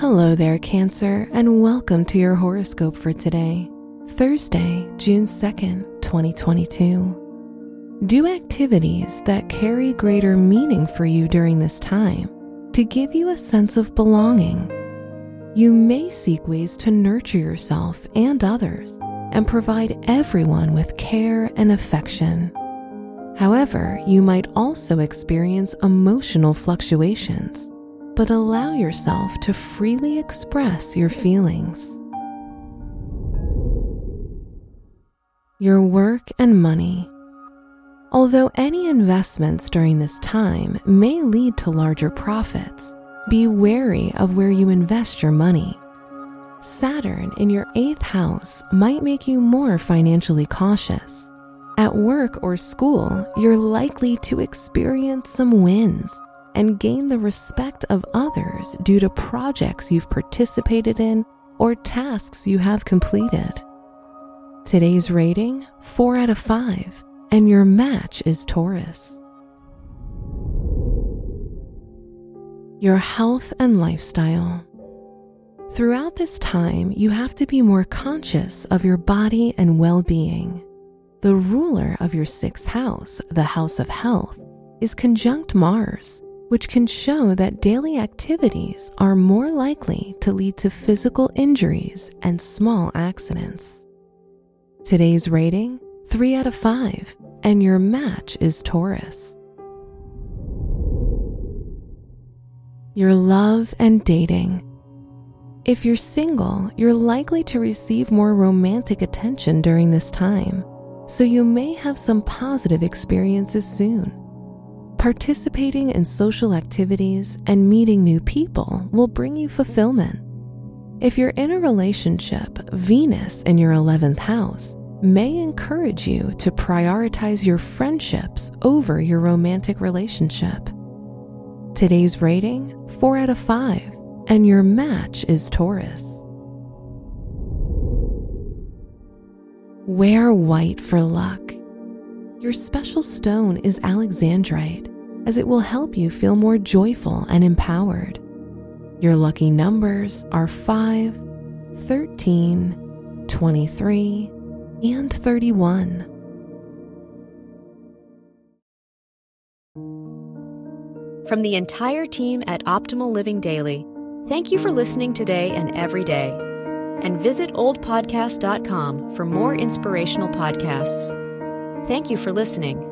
Hello there, Cancer, and welcome to your horoscope for today, Thursday, June 2nd, 2022. Do activities that carry greater meaning for you during this time to give you a sense of belonging. You may seek ways to nurture yourself and others and provide everyone with care and affection. However, you might also experience emotional fluctuations but allow yourself to freely express your feelings. Your work and money. Although any investments during this time may lead to larger profits, be wary of where you invest your money. Saturn in your eighth house might make you more financially cautious. At work or school, you're likely to experience some wins and gain the respect of others due to projects you've participated in or tasks you have completed. Today's rating 4 out of 5, and your match is Taurus. Your health and lifestyle. Throughout this time, you have to be more conscious of your body and well being. The ruler of your sixth house, the house of health, is conjunct Mars which can show that daily activities are more likely to lead to physical injuries and small accidents. Today's rating 3 out of 5, and your match is Taurus. Your love and dating. If you're single, you're likely to receive more romantic attention during this time, so you may have some positive experiences soon. Participating in social activities and meeting new people will bring you fulfillment. If you're in a relationship, Venus in your 11th house may encourage you to prioritize your friendships over your romantic relationship. Today's rating 4 out of 5, and your match is Taurus. Wear white for luck. Your special stone is alexandrite, as it will help you feel more joyful and empowered. Your lucky numbers are 5, 13, 23, and 31. From the entire team at Optimal Living Daily, thank you for listening today and every day. And visit oldpodcast.com for more inspirational podcasts. Thank you for listening.